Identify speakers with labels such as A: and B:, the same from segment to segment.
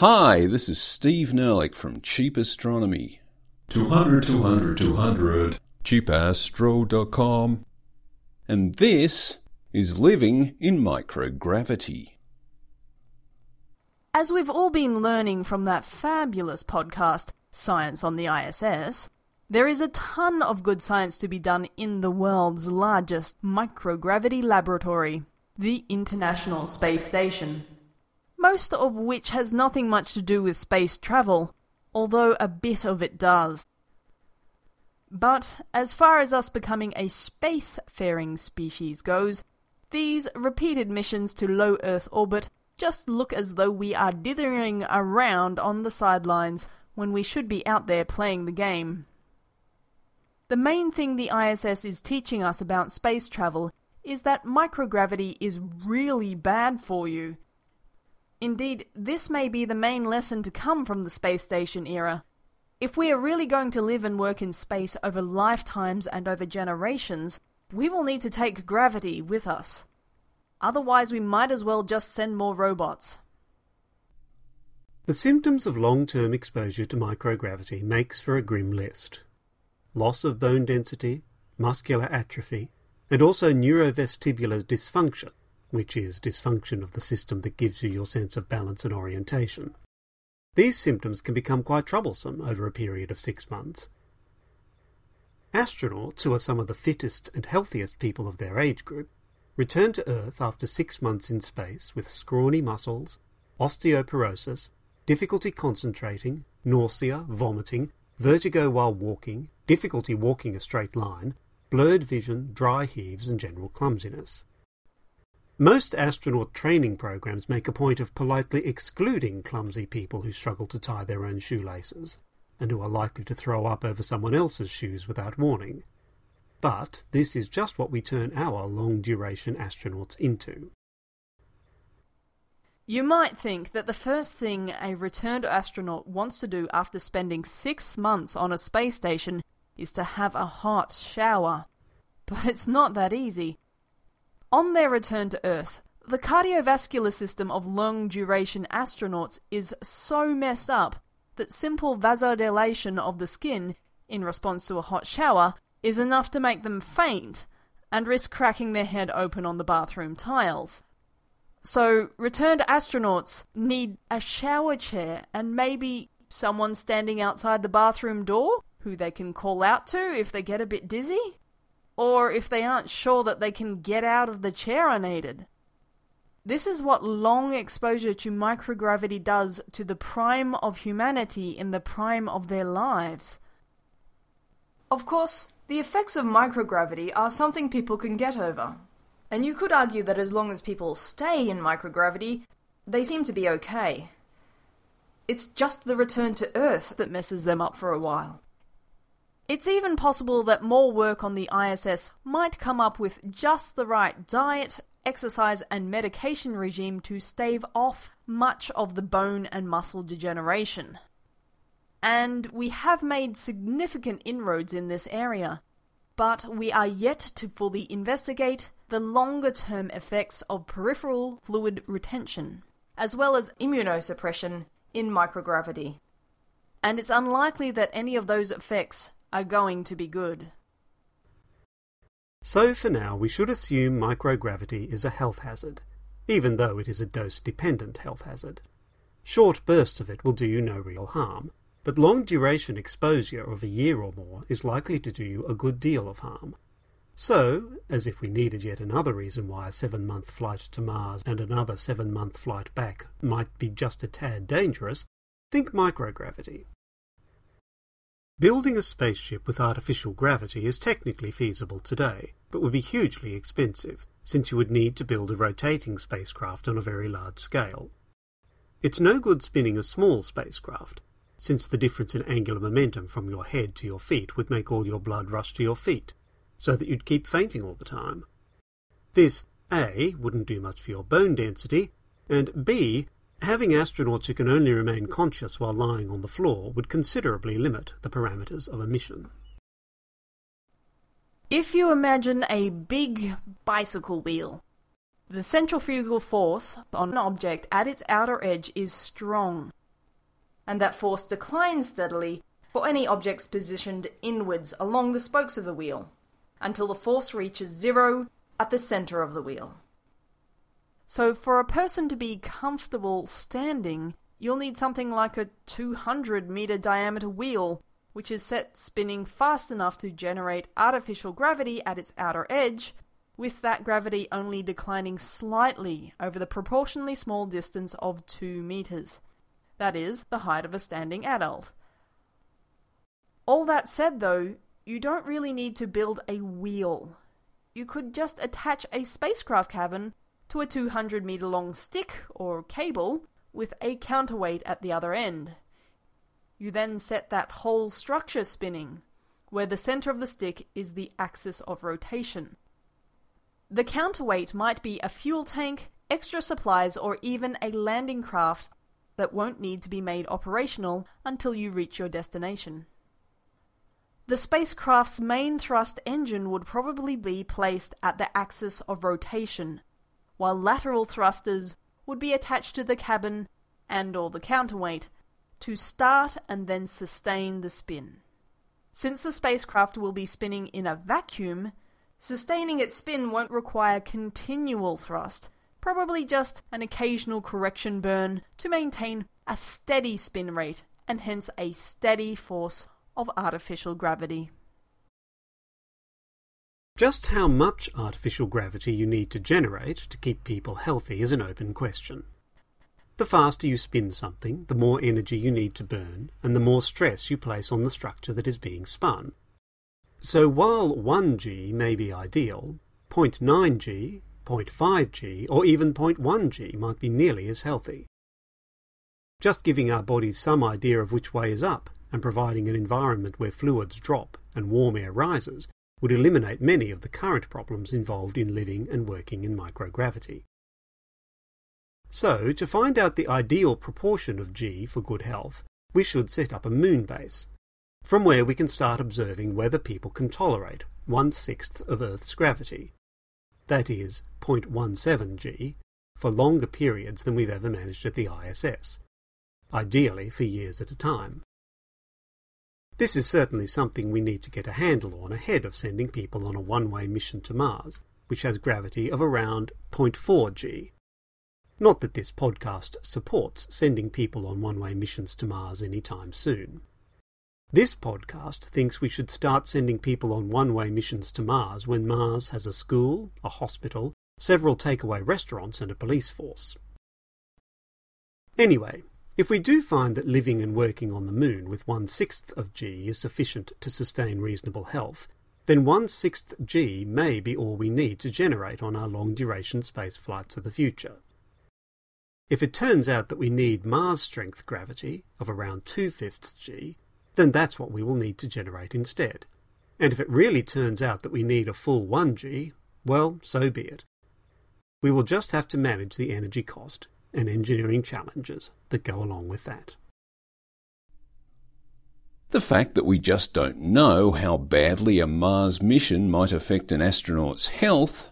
A: Hi, this is Steve Nerlich from Cheap Astronomy.
B: 200, 200, 200.
A: cheapastro.com. And this is Living in Microgravity.
C: As we've all been learning from that fabulous podcast, Science on the ISS, there is a ton of good science to be done in the world's largest microgravity laboratory, the International Space Station. Most of which has nothing much to do with space travel, although a bit of it does. But as far as us becoming a spacefaring species goes, these repeated missions to low Earth orbit just look as though we are dithering around on the sidelines when we should be out there playing the game. The main thing the ISS is teaching us about space travel is that microgravity is really bad for you. Indeed, this may be the main lesson to come from the space station era. If we are really going to live and work in space over lifetimes and over generations, we will need to take gravity with us. Otherwise, we might as well just send more robots.
D: The symptoms of long-term exposure to microgravity makes for a grim list. Loss of bone density, muscular atrophy, and also neurovestibular dysfunction, which is dysfunction of the system that gives you your sense of balance and orientation. These symptoms can become quite troublesome over a period of six months. Astronauts, who are some of the fittest and healthiest people of their age group, return to Earth after six months in space with scrawny muscles, osteoporosis, difficulty concentrating, nausea, vomiting, vertigo while walking, difficulty walking a straight line, blurred vision, dry heaves, and general clumsiness. Most astronaut training programs make a point of politely excluding clumsy people who struggle to tie their own shoelaces, and who are likely to throw up over someone else's shoes without warning. But this is just what we turn our long duration astronauts into.
C: You might think that the first thing a returned astronaut wants to do after spending six months on a space station is to have a hot shower. But it's not that easy. On their return to Earth, the cardiovascular system of long duration astronauts is so messed up that simple vasodilation of the skin in response to a hot shower is enough to make them faint and risk cracking their head open on the bathroom tiles. So, returned astronauts need a shower chair and maybe someone standing outside the bathroom door who they can call out to if they get a bit dizzy, or if they aren't sure that they can get out of the chair unaided. This is what long exposure to microgravity does to the prime of humanity in the prime of their lives. Of course, the effects of microgravity are something people can get over. And you could argue that as long as people stay in microgravity, they seem to be okay. It's just the return to Earth that messes them up for a while. It's even possible that more work on the ISS might come up with just the right diet, exercise, and medication regime to stave off much of the bone and muscle degeneration and we have made significant inroads in this area, but we are yet to fully investigate the longer term effects of peripheral fluid retention, as well as immunosuppression in microgravity. And it's unlikely that any of those effects are going to be good.
D: So, for now, we should assume microgravity is a health hazard, even though it is a dose dependent health hazard. Short bursts of it will do you no real harm, but long duration exposure of a year or more is likely to do you a good deal of harm. So, as if we needed yet another reason why a seven month flight to Mars and another seven month flight back might be just a tad dangerous, think microgravity. Building a spaceship with artificial gravity is technically feasible today, but would be hugely expensive, since you would need to build a rotating spacecraft on a very large scale. It's no good spinning a small spacecraft, since the difference in angular momentum from your head to your feet would make all your blood rush to your feet, so that you'd keep fainting all the time. This, A, wouldn't do much for your bone density, and B, having astronauts who can only remain conscious while lying on the floor would considerably limit the parameters of a mission.
C: If you imagine a big bicycle wheel, the centrifugal force on an object at its outer edge is strong and that force declines steadily for any objects positioned inwards along the spokes of the wheel, until the force reaches zero at the center of the wheel. So, for a person to be comfortable standing, you'll need something like a 200 meter diameter wheel, which is set spinning fast enough to generate artificial gravity at its outer edge, with that gravity only declining slightly over the proportionally small distance of 2 meters. That is, the height of a standing adult. All that said, though, you don't really need to build a wheel. You could just attach a spacecraft cabin to a 200 meter long stick or cable with a counterweight at the other end. You then set that whole structure spinning, where the center of the stick is the axis of rotation. The counterweight might be a fuel tank, extra supplies, or even a landing craft that won't need to be made operational until you reach your destination. The spacecraft's main thrust engine would probably be placed at the axis of rotation, while lateral thrusters would be attached to the cabin and or the counterweight to start and then sustain the spin. Since the spacecraft will be spinning in a vacuum, sustaining its spin won't require continual thrust, probably just an occasional correction burn to maintain a steady spin rate and hence a steady force of artificial gravity.
D: Just how much artificial gravity you need to generate to keep people healthy is an open question. The faster you spin something, the more energy you need to burn, and the more stress you place on the structure that is being spun. So while 1g may be ideal, 0.9g, 0.5g, or even 0.1g might be nearly as healthy. Just giving our bodies some idea of which way is up and providing an environment where fluids drop and warm air rises would eliminate many of the current problems involved in living and working in microgravity. So, to find out the ideal proportion of G for good health, we should set up a moon base, from where we can start observing whether people can tolerate one sixth of Earth's gravity, that is, 0.17 G, for longer periods than we've ever managed at the ISS, ideally for years at a time. This is certainly something we need to get a handle on ahead of sending people on a one-way mission to Mars, which has gravity of around 0.4 g. Not that this podcast supports sending people on one-way missions to Mars anytime soon. This podcast thinks we should start sending people on one-way missions to Mars when Mars has a school, a hospital, several takeaway restaurants and a police force. Anyway, if we do find that living and working on the moon with one sixth of G is sufficient to sustain reasonable health, then one sixth G may be all we need to generate on our long duration space flights of the future. If it turns out that we need Mars strength gravity of around two fifths G, then that's what we will need to generate instead. And if it really turns out that we need a full 1G, well, so be it. We will just have to manage the energy cost and engineering challenges that go along with that.
A: The fact that we just don't know how badly a Mars mission might affect an astronaut's health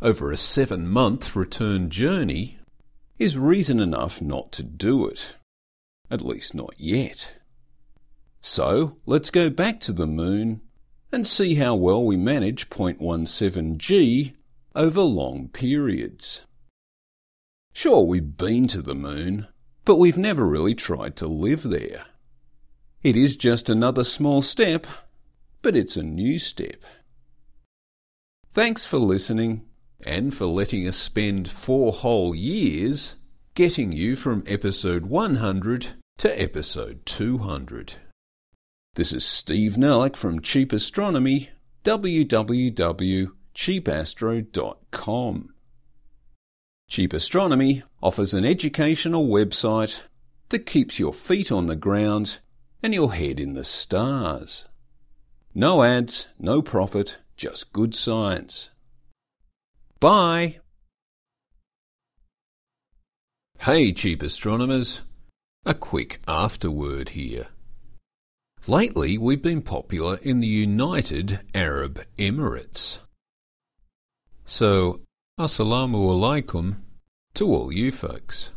A: over a seven month return journey is reason enough not to do it. At least not yet. So let's go back to the moon and see how well we manage 0.17g over long periods. Sure, we've been to the moon, but we've never really tried to live there. It is just another small step, but it's a new step. Thanks for listening and for letting us spend four whole years getting you from episode 100 to episode 200. This is Steve Nerlich from Cheap Astronomy, www.cheapastro.com. Cheap Astronomy offers an educational website that keeps your feet on the ground and your head in the stars. No ads, no profit, just good science. Bye! Hey, cheap astronomers! A quick afterword here. Lately, we've been popular in the United Arab Emirates. So, Assalamu alaikum to all you folks.